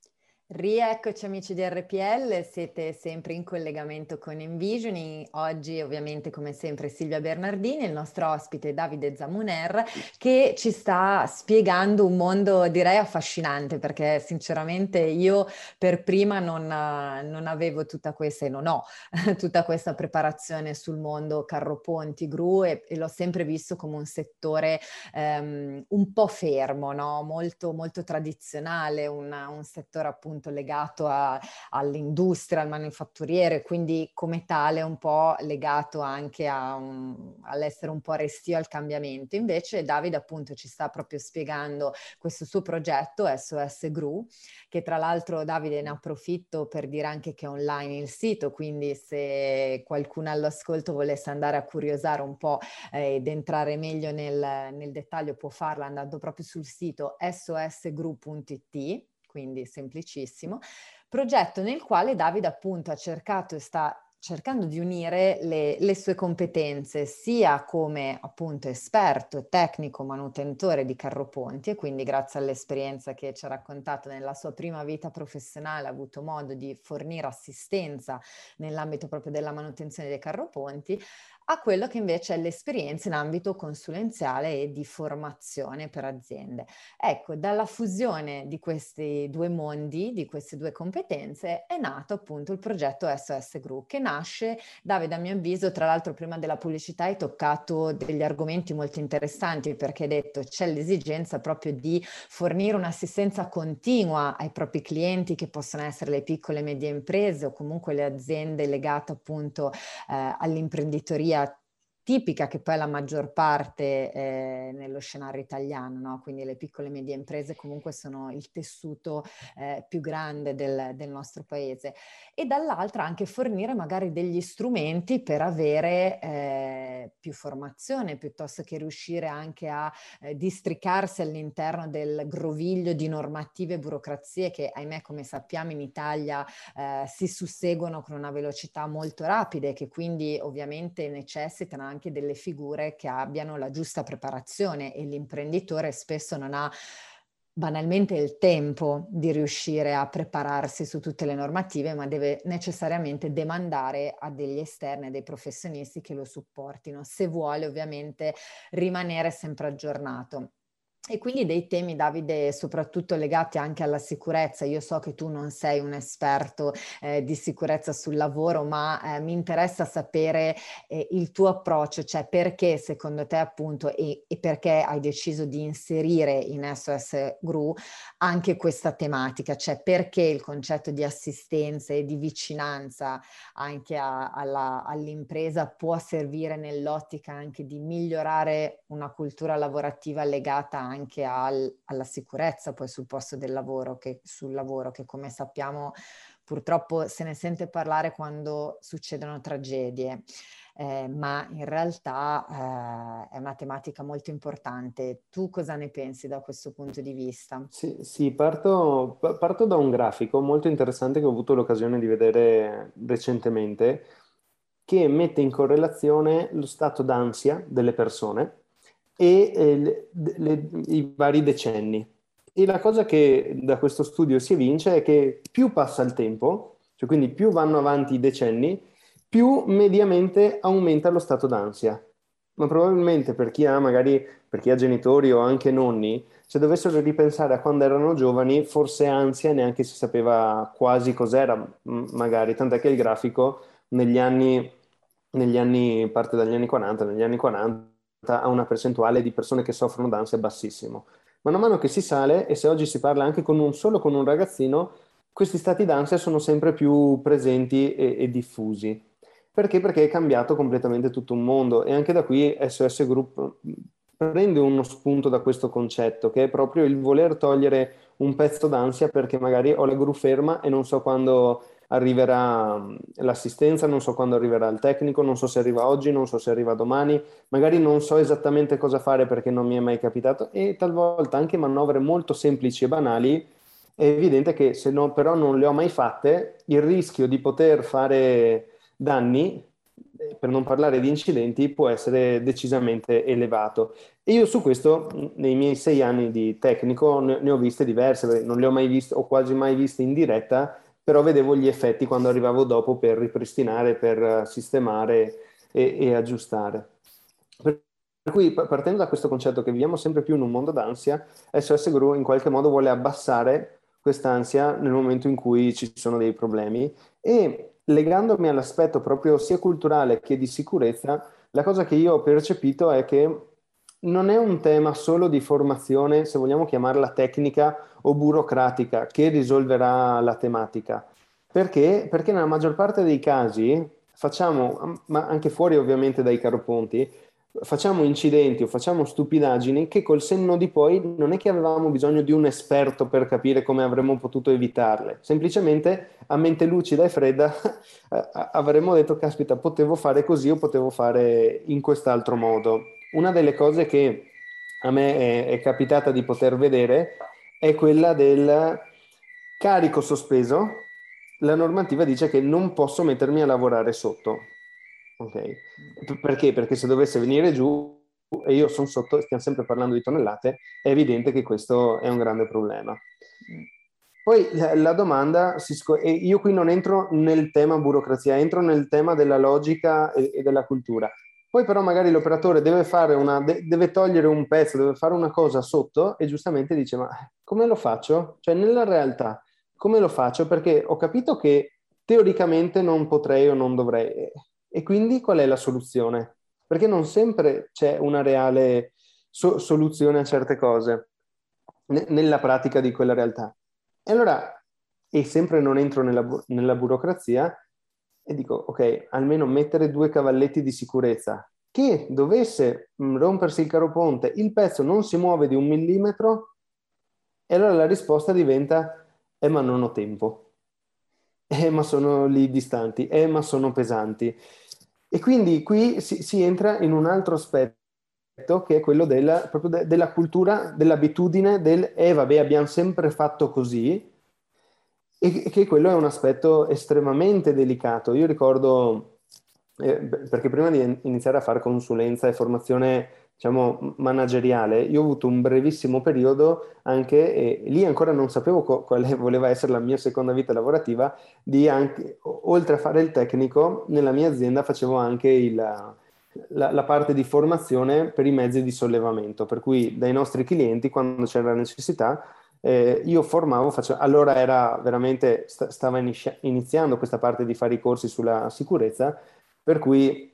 Speaker 2: Rieccoci amici di RPL, siete sempre in collegamento con Envisioning. Oggi ovviamente come sempre Silvia Bernardini, il nostro ospite Davide Zamuner che ci sta spiegando un mondo direi affascinante perché sinceramente io per prima non, non avevo tutta questa e non ho tutta questa preparazione sul mondo carro ponti, gru e, e l'ho sempre visto come un settore um, un po' fermo, no? molto, molto tradizionale, una, un settore appunto appunto legato a, all'industria, al manifatturiere, quindi come tale un po' legato anche un, all'essere un po' restio al cambiamento. Invece Davide appunto ci sta proprio spiegando questo suo progetto SOS Gru, che tra l'altro Davide ne approfitto per dire anche che è online il sito, quindi se qualcuno all'ascolto volesse andare a curiosare un po' eh, ed entrare meglio nel, nel dettaglio può farlo andando proprio sul sito sosgru.it quindi semplicissimo, progetto nel quale Davide appunto ha cercato e sta cercando di unire le, le, sue competenze sia come appunto esperto, tecnico, manutentore di carroponti e quindi grazie all'esperienza che ci ha raccontato nella sua prima vita professionale ha avuto modo di fornire assistenza nell'ambito proprio della manutenzione dei carroponti, a quello che invece è l'esperienza in ambito consulenziale e di formazione per aziende. Ecco, dalla fusione di questi due mondi, di queste due competenze, è nato appunto il progetto SOS Group, che nasce, Davide, a mio avviso, tra l'altro prima della pubblicità hai toccato degli argomenti molto interessanti perché hai detto c'è l'esigenza proprio di fornire un'assistenza continua ai propri clienti che possono essere le piccole e medie imprese o comunque le aziende legate appunto eh, all'imprenditoria tipica che poi è la maggior parte eh, nello scenario italiano, no? quindi le piccole e medie imprese comunque sono il tessuto eh, più grande del, del, nostro paese e dall'altra anche fornire magari degli strumenti per avere eh, più formazione piuttosto che riuscire anche a eh, districarsi all'interno del groviglio di normative e burocrazie che ahimè come sappiamo in Italia eh, si susseguono con una velocità molto rapida e che quindi ovviamente necessitano delle figure che abbiano la giusta preparazione e l'imprenditore spesso non ha banalmente il tempo di riuscire a prepararsi su tutte le normative, ma deve necessariamente demandare a degli esterni, a dei professionisti che lo supportino, se vuole ovviamente rimanere sempre aggiornato. E quindi dei temi, Davide, soprattutto legati anche alla sicurezza. Io so che tu non sei un esperto eh, di sicurezza sul lavoro, ma eh, mi interessa sapere eh, il tuo approccio, cioè perché secondo te appunto e, e, perché hai deciso di inserire in SOS Gru anche questa tematica, cioè perché il concetto di assistenza e di vicinanza anche a, alla, all'impresa può servire nell'ottica anche di migliorare una cultura lavorativa legata a anche al, alla sicurezza poi sul posto del lavoro, che, sul lavoro, che come sappiamo purtroppo se ne sente parlare quando succedono tragedie. Eh, ma in realtà eh, è una tematica molto importante. Tu cosa ne pensi da questo punto di vista?
Speaker 4: Sì, sì parto, parto, da un grafico molto interessante che ho avuto l'occasione di vedere recentemente, che mette in correlazione lo stato d'ansia delle persone e eh, le, le, i vari decenni. E la cosa che da questo studio si evince è che più passa il tempo, cioè quindi più vanno avanti i decenni, più mediamente aumenta lo stato d'ansia. ma probabilmente per chi ha magari, per chi ha genitori o anche nonni, se dovessero ripensare a quando erano giovani, forse ansia neanche si sapeva quasi cos'era, magari, tant'è che il grafico negli anni, negli anni, parte dagli anni 40, negli anni 40 ha una percentuale di persone che soffrono d'ansia bassissimo. Man mano che si sale, e se oggi si parla anche con un, solo con un ragazzino, questi stati d'ansia sono sempre più presenti e, e diffusi. Perché? Perché è cambiato completamente tutto un mondo e anche da qui SOS Group prende uno spunto da questo concetto, che è proprio il voler togliere un pezzo d'ansia perché magari ho la gru ferma e non so quando arriverà l'assistenza, non so quando arriverà il tecnico, non so se arriva oggi, non so se arriva domani, magari non so esattamente cosa fare perché non mi è mai capitato e talvolta anche manovre molto semplici e banali è evidente che se no, però non le ho mai fatte, il rischio di poter fare danni, eh, per non parlare di incidenti, può essere decisamente elevato. E io su questo, nei miei sei anni di tecnico, ne, ho viste diverse, non le ho mai viste o quasi mai viste in diretta, però vedevo gli effetti quando arrivavo dopo per ripristinare, per sistemare e, e aggiustare. Per cui partendo da questo concetto che viviamo sempre più in un mondo d'ansia, SOS Guru in qualche modo vuole abbassare quest'ansia nel momento in cui ci sono dei problemi e legandomi all'aspetto proprio sia culturale che di sicurezza, la cosa che io ho percepito è che non è un tema solo di formazione, se vogliamo chiamarla tecnica o burocratica, che risolverà la tematica. Perché? Perché nella maggior parte dei casi facciamo, ma anche fuori ovviamente dai caroponti, facciamo incidenti o facciamo stupidaggini che col senno di poi non è che avevamo bisogno di un esperto per capire come avremmo potuto evitarle, semplicemente a mente lucida e fredda avremmo detto caspita potevo fare così o potevo fare in quest'altro modo. Una delle cose che a me è, è capitata di poter vedere è quella del carico sospeso. La normativa dice che non posso mettermi a lavorare sotto Ok. Perché? Perché se dovesse venire giù e io sono sotto, stiamo sempre parlando di tonnellate, è evidente che questo è un grande problema. Poi la domanda, io qui non entro nel tema burocrazia, entro nel tema della logica e della cultura. Poi però magari l'operatore deve, una, de- deve togliere un pezzo, deve fare una cosa sotto e giustamente dice ma come lo faccio? Cioè nella realtà come lo faccio? Perché ho capito che teoricamente non potrei o non dovrei e quindi qual è la soluzione? Perché non sempre c'è una reale so- soluzione a certe cose ne- nella pratica di quella realtà. E allora, e sempre non entro nella, bu- nella burocrazia, e dico, ok, almeno mettere due cavalletti di sicurezza. Che dovesse mm, rompersi il caro ponte, il pezzo non si muove di un millimetro, e allora la risposta diventa, eh ma non ho tempo, eh ma sono lì distanti, eh ma sono pesanti. E quindi qui si, si entra in un altro aspetto che è quello della, de, della cultura, dell'abitudine del eh vabbè abbiamo sempre fatto così e che quello è un aspetto estremamente delicato. Io ricordo, eh, perché prima di iniziare a fare consulenza e formazione diciamo, manageriale, io ho avuto un brevissimo periodo anche, e lì ancora non sapevo co- quale voleva essere la mia seconda vita lavorativa, di anche, oltre a fare il tecnico, nella mia azienda facevo anche il, la, la, parte di formazione per i mezzi di sollevamento, per cui dai nostri clienti, quando c'era la necessità, eh, io formavo, facevo, allora era veramente, st- stava iniziando questa parte di fare i corsi sulla sicurezza, per cui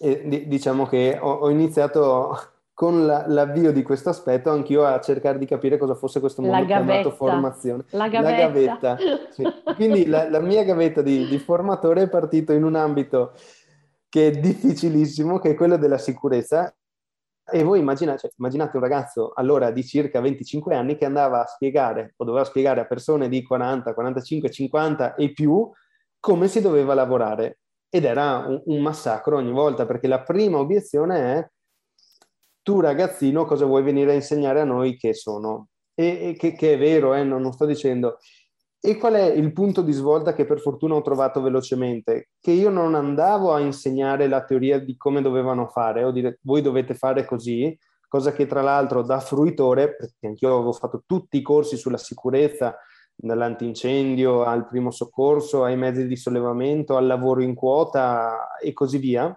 Speaker 4: e diciamo che ho, ho iniziato con la, l'avvio di questo aspetto anch'io a cercare di capire cosa fosse questo mondo chiamato formazione.
Speaker 3: La gavetta.
Speaker 4: La gavetta sì. Quindi la, la, mia gavetta di, di, formatore è partito in un ambito che è difficilissimo, che è quello della sicurezza. E voi immaginate, cioè, immaginate un ragazzo allora di circa 25 anni che andava a spiegare o doveva spiegare a persone di 40, 45, 50 e più come si doveva lavorare ed era un, un, massacro ogni volta perché la prima obiezione è tu ragazzino cosa vuoi venire a insegnare a noi che sono? E, e che, che, è vero, eh, non, non sto dicendo. E qual è il punto di svolta che per fortuna ho trovato velocemente? Che io non andavo a insegnare la teoria di come dovevano fare o dire voi dovete fare così, cosa che tra l'altro da fruitore, perché anch'io avevo fatto tutti i corsi sulla sicurezza, dall'antincendio al primo soccorso, ai mezzi di sollevamento, al lavoro in quota e così via,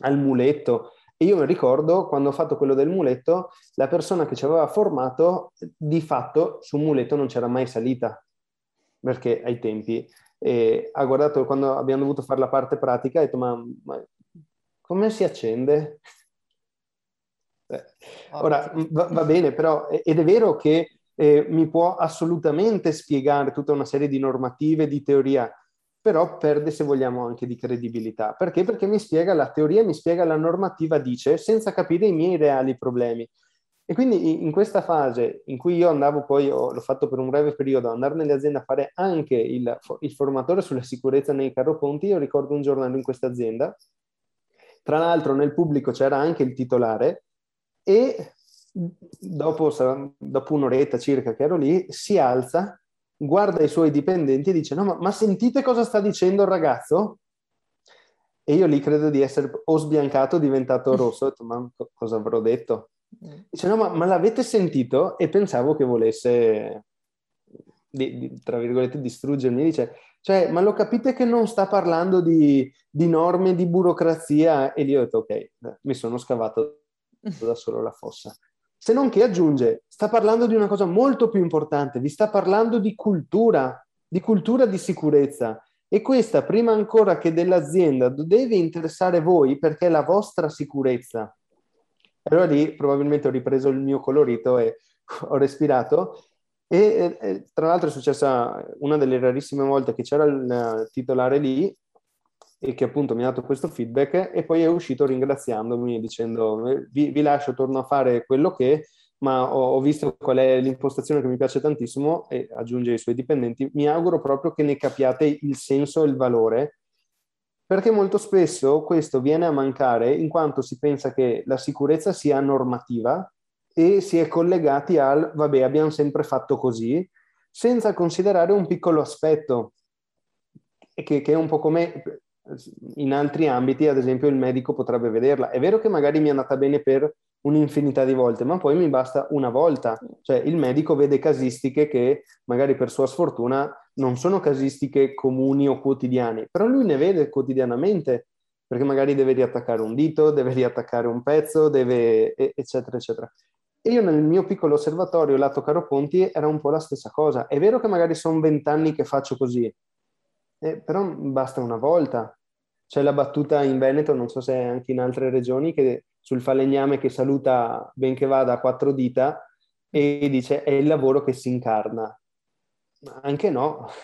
Speaker 4: al muletto. E io mi ricordo quando ho fatto quello del muletto, la persona che ci aveva formato di fatto su un muletto non c'era mai salita, perché ai tempi eh, ha guardato quando abbiamo dovuto fare la parte pratica e ha detto ma, ma come si accende? Eh, ora va, va, bene, però ed è vero che eh, mi può assolutamente spiegare tutta una serie di normative, di teoria, però perde se vogliamo anche di credibilità. Perché? Perché mi spiega la teoria, mi spiega la normativa, dice, senza capire i miei reali problemi. E quindi in questa fase in cui io andavo poi, l'ho fatto per un breve periodo, andare nelle aziende a fare anche il, il formatore sulla sicurezza nei carro ponti, io ricordo un giorno in questa azienda, tra l'altro nel pubblico c'era anche il titolare e dopo, dopo un'oretta circa che ero lì, si alza guarda i suoi dipendenti e dice no ma, ma sentite cosa sta dicendo il ragazzo? E io lì credo di essere o sbiancato o diventato rosso, ho detto ma cosa avrò detto? Dice no ma, ma l'avete sentito? E pensavo che volesse, di, di, tra virgolette, distruggermi. Dice cioè ma lo capite che non sta parlando di, di norme, di burocrazia? E lì ho detto ok, mi sono scavato da solo la fossa. Se non che aggiunge, sta parlando di una cosa molto più importante, vi sta parlando di cultura, di cultura di sicurezza. E questa, prima ancora che dell'azienda, deve interessare voi perché è la vostra sicurezza. Allora lì probabilmente ho ripreso il mio colorito e ho respirato. E, e tra l'altro è successa una delle rarissime volte che c'era il titolare lì e che appunto mi ha dato questo feedback e poi è uscito ringraziandomi dicendo vi, vi lascio, torno a fare quello che, ma ho, ho, visto qual è l'impostazione che mi piace tantissimo e aggiunge i suoi dipendenti, mi auguro proprio che ne capiate il senso e il valore perché molto spesso questo viene a mancare in quanto si pensa che la sicurezza sia normativa e si è collegati al vabbè abbiamo sempre fatto così senza considerare un piccolo aspetto che, che, è un po' come in altri ambiti, ad esempio, il medico potrebbe vederla. È vero che magari mi è andata bene per un'infinità di volte, ma poi mi basta una volta. Cioè il medico vede casistiche che magari per sua sfortuna non sono casistiche comuni o quotidiane, però lui ne vede quotidianamente perché magari deve riattaccare un dito, deve riattaccare un pezzo, deve eccetera eccetera. E io nel mio piccolo osservatorio lato Caro Ponti era un po' la stessa cosa. È vero che magari sono vent'anni che faccio così, eh, però basta una volta. C'è la battuta in Veneto, non so se anche in altre regioni, che sul falegname che saluta ben che vada a quattro dita e dice è il lavoro che si incarna. Ma anche no.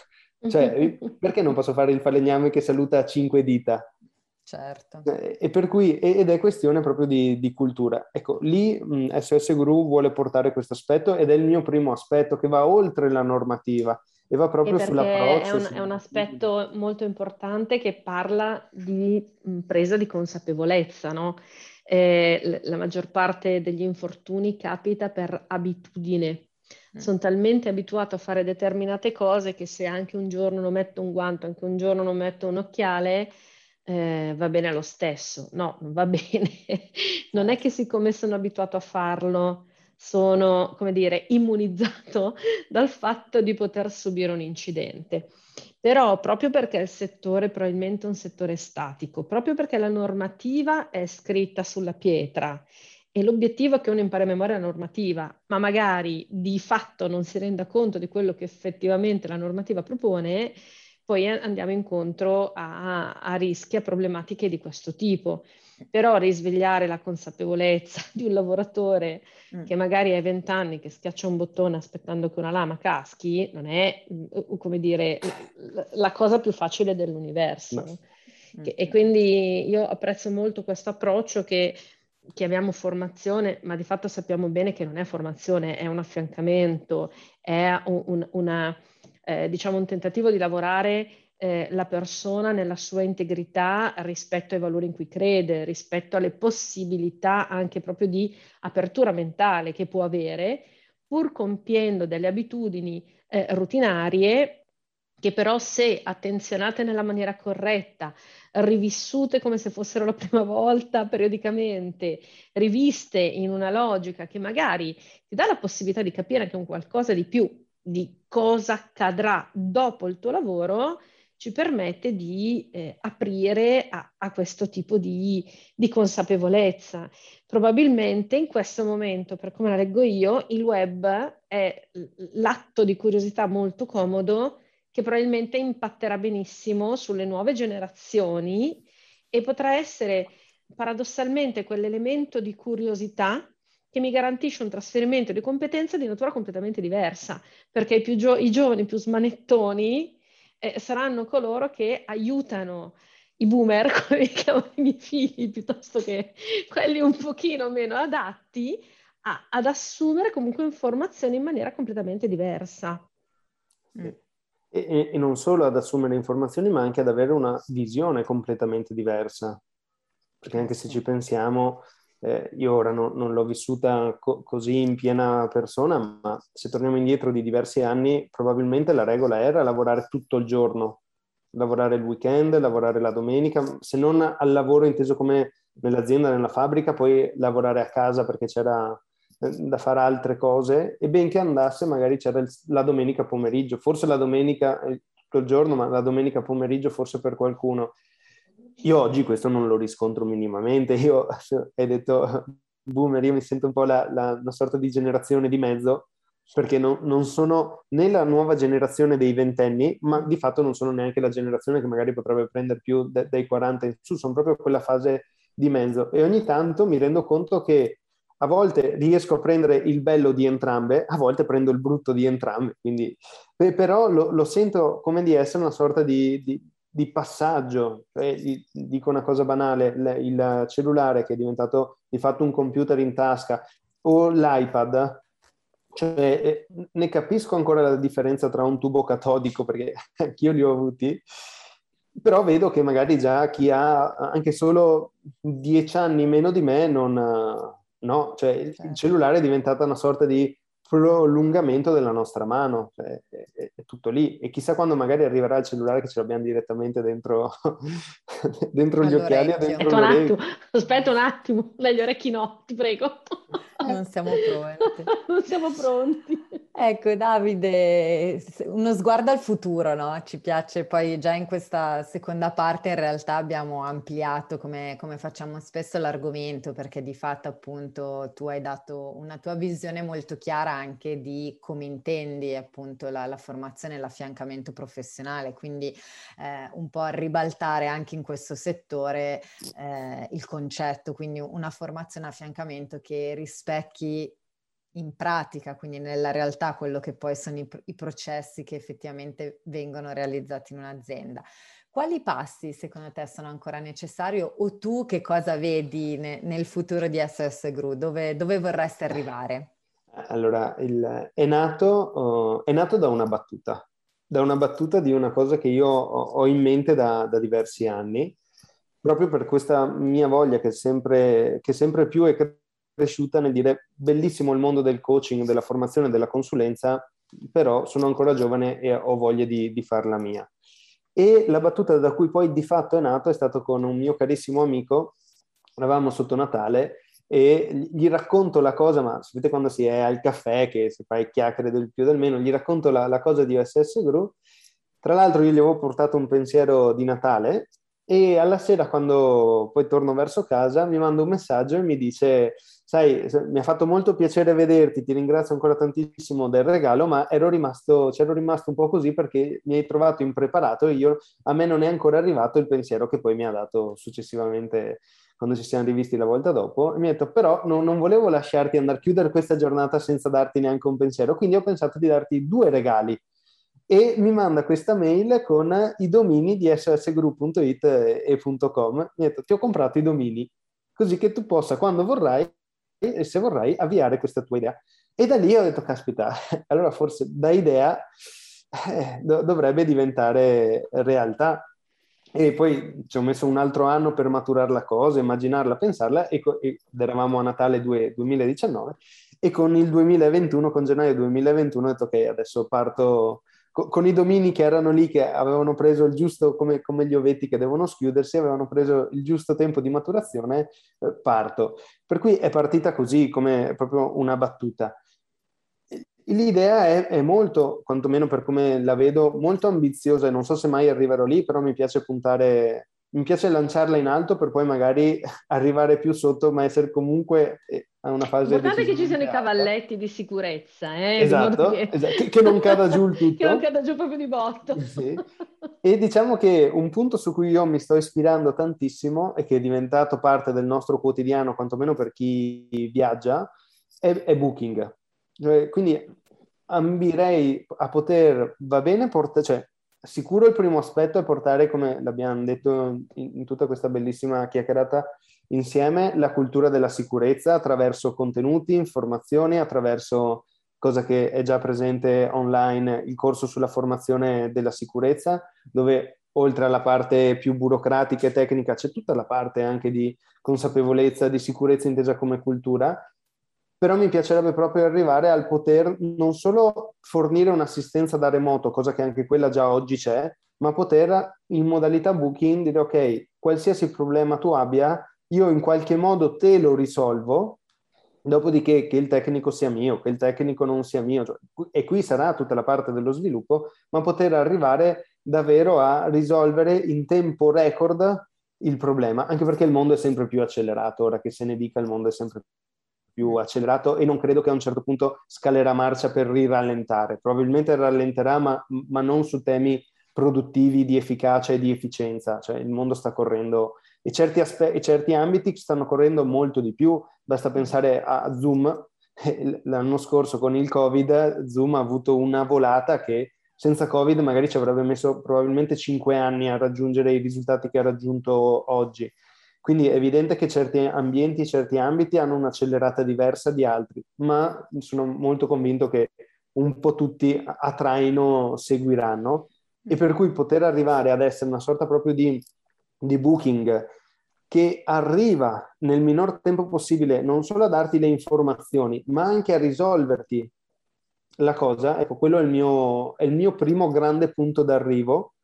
Speaker 4: Cioè, perché non posso fare il falegname che saluta a cinque dita?
Speaker 2: Certo.
Speaker 4: Eh, e per cui, ed è questione proprio di, di cultura. Ecco, lì mh, SS Guru vuole portare questo aspetto ed è il mio primo aspetto che va oltre la normativa e va proprio sull'approccio.
Speaker 3: È un, è un aspetto molto importante che parla di presa di consapevolezza, no? Eh, la maggior parte degli infortuni capita per abitudine. Mm. Sono talmente abituato a fare determinate cose che se anche un giorno non metto un guanto, anche un giorno non metto un occhiale, eh, va bene lo stesso. No, non va bene. non è che siccome sono abituato a farlo, sono, come dire, immunizzato dal fatto di poter subire un incidente. Però proprio perché il settore probabilmente è un settore statico, proprio perché la normativa è scritta sulla pietra e l'obiettivo è che uno impari a memoria la normativa, ma magari di fatto non si renda conto di quello che effettivamente la normativa propone, poi andiamo incontro a, a rischi, a problematiche di questo tipo però risvegliare la consapevolezza di un lavoratore mm. che magari ha 20 anni, che schiaccia un bottone aspettando che una lama caschi, non è, mm, come dire, la cosa più facile dell'universo. No. Mm. E quindi io apprezzo molto questo approccio che chiamiamo formazione, ma di fatto sappiamo bene che non è formazione, è un affiancamento, è un, un, una, eh, diciamo un tentativo di lavorare eh, la persona nella sua integrità rispetto ai valori in cui crede, rispetto alle possibilità anche proprio di apertura mentale che può avere, pur compiendo delle abitudini eh, rutinarie che però se attenzionate nella maniera corretta, rivissute come se fossero la prima volta periodicamente, riviste in una logica che magari ti dà la possibilità di capire anche un qualcosa di più di cosa accadrà dopo il tuo lavoro, ci permette di eh, aprire a, a, questo tipo di, di, consapevolezza. Probabilmente in questo momento, per come la leggo io, il web è l'atto di curiosità molto comodo che probabilmente impatterà benissimo sulle nuove generazioni e potrà essere paradossalmente quell'elemento di curiosità che mi garantisce un trasferimento di competenze di natura completamente diversa, perché i, gio- i giovani più smanettoni eh, saranno coloro che aiutano i boomer, come chiamano i miei figli, piuttosto che quelli un pochino meno adatti, a, ad assumere comunque informazioni in maniera completamente diversa.
Speaker 4: E, e, e, non solo ad assumere informazioni, ma anche ad avere una visione completamente diversa. Perché anche se ci pensiamo, eh, io ora no, non l'ho vissuta co- così in piena persona, ma se torniamo indietro di diversi anni, probabilmente la regola era lavorare tutto il giorno, lavorare il weekend, lavorare la domenica, se non al lavoro inteso come nell'azienda, nella fabbrica, poi lavorare a casa perché c'era da fare altre cose e benché andasse magari c'era il, la domenica pomeriggio, forse la domenica eh, tutto il giorno, ma la domenica pomeriggio forse per qualcuno. Io oggi questo non lo riscontro minimamente. Io hai detto boomer, io mi sento un po' la, la, una sorta di generazione di mezzo, perché no, non sono né la nuova generazione dei ventenni, ma di fatto non sono neanche la generazione che magari potrebbe prendere più de, dai 40 in su, sono proprio quella fase di mezzo. E ogni tanto mi rendo conto che a volte riesco a prendere il bello di entrambe, a volte prendo il brutto di entrambe, quindi, però lo, lo sento come di essere una sorta di, di di passaggio, cioè, dico una cosa banale, il cellulare che è diventato di fatto un computer in tasca o l'iPad, cioè, eh, ne capisco ancora la differenza tra un tubo catodico, perché anch'io li ho avuti, però vedo che magari già chi ha anche solo dieci anni meno di me non... No, cioè il certo. cellulare è diventata una sorta di prolungamento della nostra mano, cioè, è, è, è, tutto lì. E chissà quando magari arriverà il cellulare che ce l'abbiamo direttamente dentro, dentro gli occhiali.
Speaker 3: Dentro aspetta, un attimo, aspetta un attimo, dagli orecchi no, ti prego.
Speaker 2: Non siamo pronti.
Speaker 3: non siamo pronti.
Speaker 2: Ecco Davide, uno sguardo al futuro, no? Ci piace, poi già in questa seconda parte in realtà abbiamo ampliato come, come facciamo spesso l'argomento perché di fatto appunto tu hai dato una tua visione molto chiara anche di come intendi appunto la, la formazione e l'affiancamento professionale, quindi eh, un po' a ribaltare anche in questo settore eh, il concetto, quindi una formazione affiancamento che rispecchi in pratica, quindi nella realtà, quello che poi sono i, i, processi che effettivamente vengono realizzati in un'azienda. Quali passi secondo te sono ancora necessari o tu che cosa vedi ne, nel futuro di SOS Gru? Dove, dove vorresti arrivare?
Speaker 4: Allora, il, è, nato, uh, è, nato, da una battuta, da una battuta di una cosa che io ho, ho in mente da, da, diversi anni, proprio per questa mia voglia che sempre, che sempre più è cresciuta nel dire bellissimo il mondo del coaching, della formazione, della consulenza, però sono ancora giovane e ho voglia di, di farla mia. E la battuta da cui poi di fatto è nato è stato con un mio carissimo amico, eravamo sotto Natale e gli racconto la cosa, ma sapete quando si è al caffè che si fa chiacchiere del più del meno, gli racconto la, la cosa di OSS Group. Tra l'altro io gli avevo portato un pensiero di Natale e alla sera quando poi torno verso casa mi manda un messaggio e mi dice sai, mi ha fatto molto piacere vederti, ti ringrazio ancora tantissimo del regalo, ma ero rimasto, c'ero rimasto un po' così perché mi hai trovato impreparato e io, a me non è ancora arrivato il pensiero che poi mi ha dato successivamente quando ci siamo rivisti la volta dopo, e mi ha detto però no, non volevo lasciarti andare a chiudere questa giornata senza darti neanche un pensiero, quindi ho pensato di darti due regali e mi manda questa mail con i domini di ssgroup.it e .com. Mi ha detto ti ho comprato i domini, così che tu possa quando vorrai se vorrai avviare questa tua idea. E da lì ho detto, caspita, allora forse da idea eh, do- dovrebbe diventare realtà. E poi ci ho messo un altro anno per maturare la cosa, immaginarla, pensarla, e, co- ed eravamo a Natale 2- 2019, e con il 2021, con gennaio 2021, ho detto ok, adesso parto con i domini che erano lì, che avevano preso il giusto, come, come, gli ovetti che devono schiudersi, avevano preso il giusto tempo di maturazione, eh, parto. Per cui è partita così, come proprio una battuta. L'idea è, è, molto, quantomeno per come la vedo, molto ambiziosa e non so se mai arriverò lì, però mi piace puntare, mi piace lanciarla in alto per poi magari arrivare più sotto, ma essere comunque eh, a una fase
Speaker 3: Guardate che ci sono i cavalletti di sicurezza, eh,
Speaker 4: esatto, che... esatto, che non cada giù il tutto.
Speaker 3: che non cada giù proprio di botto.
Speaker 4: Sì. E diciamo che un punto su cui io mi sto ispirando tantissimo e che è diventato parte del nostro quotidiano, quantomeno per chi viaggia, è, è Booking cioè, quindi ambirei a poter, va bene, portare, cioè, sicuro il primo aspetto è portare, come l'abbiamo detto in, in tutta questa bellissima chiacchierata insieme, la cultura della sicurezza attraverso contenuti, informazioni, attraverso cosa che è già presente online, il corso sulla formazione della sicurezza, dove oltre alla parte più burocratica e tecnica c'è tutta la parte anche di consapevolezza, di sicurezza intesa come cultura. Però mi piacerebbe proprio arrivare al poter non solo fornire un'assistenza da remoto, cosa che anche quella già oggi c'è, ma poter in modalità booking dire ok, qualsiasi problema tu abbia, io in qualche modo te lo risolvo, dopodiché che il tecnico sia mio, che il tecnico non sia mio, cioè, e qui sarà tutta la parte dello sviluppo, ma poter arrivare davvero a risolvere in tempo record il problema, anche perché il mondo è sempre più accelerato, ora che se ne dica il mondo è sempre più accelerato e non credo che a un certo punto scalerà marcia per rirallentare. Probabilmente rallenterà, ma, ma non su temi produttivi di efficacia e di efficienza. Cioè il mondo sta correndo e certi, aspe- e certi ambiti stanno correndo molto di più. Basta pensare a Zoom. L'anno scorso con il Covid Zoom ha avuto una volata che senza Covid magari ci avrebbe messo probabilmente cinque anni a raggiungere i risultati che ha raggiunto oggi. Quindi è evidente che certi ambienti, certi ambiti hanno un'accelerata diversa di altri, ma sono molto convinto che un po' tutti a traino seguiranno e per cui poter arrivare ad essere una sorta proprio di, di booking che arriva nel minor tempo possibile non solo a darti le informazioni, ma anche a risolverti la cosa, ecco, quello è il mio, è il mio primo grande punto d'arrivo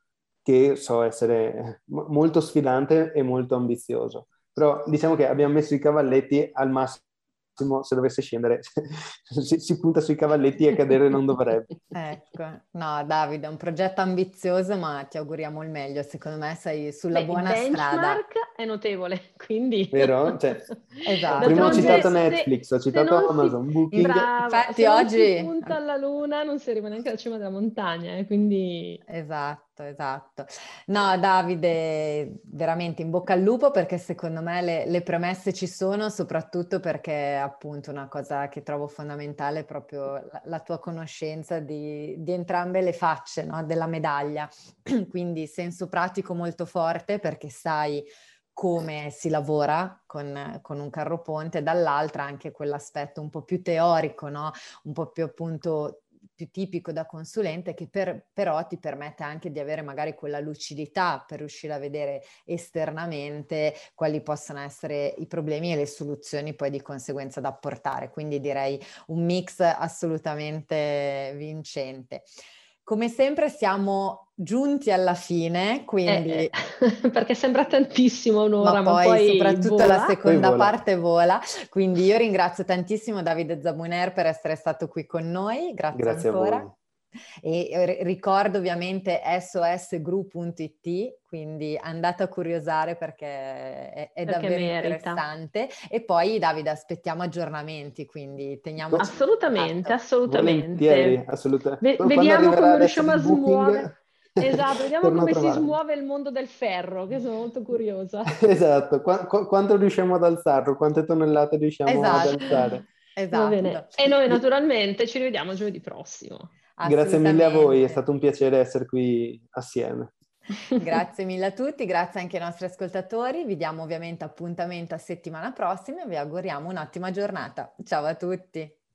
Speaker 4: che so essere molto sfidante e molto ambizioso. Però diciamo che abbiamo messo i cavalletti al massimo se dovesse scendere si, si, punta sui cavalletti e cadere non dovrebbe.
Speaker 2: ecco, no Davide, è un progetto ambizioso ma ti auguriamo il meglio, secondo me sei sulla
Speaker 3: Beh,
Speaker 2: buona
Speaker 3: il
Speaker 2: strada.
Speaker 3: è notevole, quindi...
Speaker 4: Vero? Cioè,
Speaker 2: esatto.
Speaker 4: Prima ho citato Netflix, ho citato Amazon,
Speaker 3: si...
Speaker 4: Booking.
Speaker 3: Bravo,
Speaker 2: Infatti
Speaker 3: se
Speaker 2: oggi...
Speaker 3: si punta alla luna non si arriva neanche alla cima della montagna, eh, quindi...
Speaker 2: Esatto esatto. No, Davide, veramente in bocca al lupo perché secondo me le, le, premesse ci sono, soprattutto perché appunto una cosa che trovo fondamentale è proprio la, la tua conoscenza di, di, entrambe le facce no, della medaglia. Quindi senso pratico molto forte perché sai come si lavora con, con, un carro ponte, dall'altra anche quell'aspetto un po' più teorico, no? un po' più appunto più tipico da consulente che per, però ti permette anche di avere magari quella lucidità per riuscire a vedere esternamente quali possono essere i problemi e le soluzioni poi di conseguenza da apportare. Quindi direi un mix assolutamente vincente. Come sempre siamo giunti alla fine, quindi... Eh,
Speaker 3: eh, perché sembra tantissimo un'ora,
Speaker 2: ma, ma
Speaker 3: poi, poi
Speaker 2: soprattutto
Speaker 3: vola.
Speaker 2: la seconda vola. parte vola. Quindi io ringrazio tantissimo Davide Zabuner per essere stato qui con noi, grazie,
Speaker 4: grazie
Speaker 2: ancora. E ricordo ovviamente sosgroup.it, quindi andate a curiosare perché è, è perché davvero merita. interessante. E poi Davide aspettiamo aggiornamenti, quindi teniamo...
Speaker 3: Assolutamente, assolutamente.
Speaker 4: Volentieri, assolutamente.
Speaker 3: V- vediamo come riusciamo a smuovere. Esatto, vediamo come si smuove il mondo del ferro, che sono molto curiosa.
Speaker 4: esatto, Qu- qu- quanto riusciamo ad alzarlo, quante tonnellate riusciamo
Speaker 2: esatto.
Speaker 4: ad alzare.
Speaker 2: Esatto.
Speaker 3: E noi naturalmente ci rivediamo giovedì prossimo.
Speaker 4: Grazie mille a voi, è stato un piacere essere qui assieme.
Speaker 2: grazie mille a tutti, grazie anche ai nostri ascoltatori. Vi diamo ovviamente appuntamento a settimana prossima e vi auguriamo un'ottima giornata. Ciao a tutti.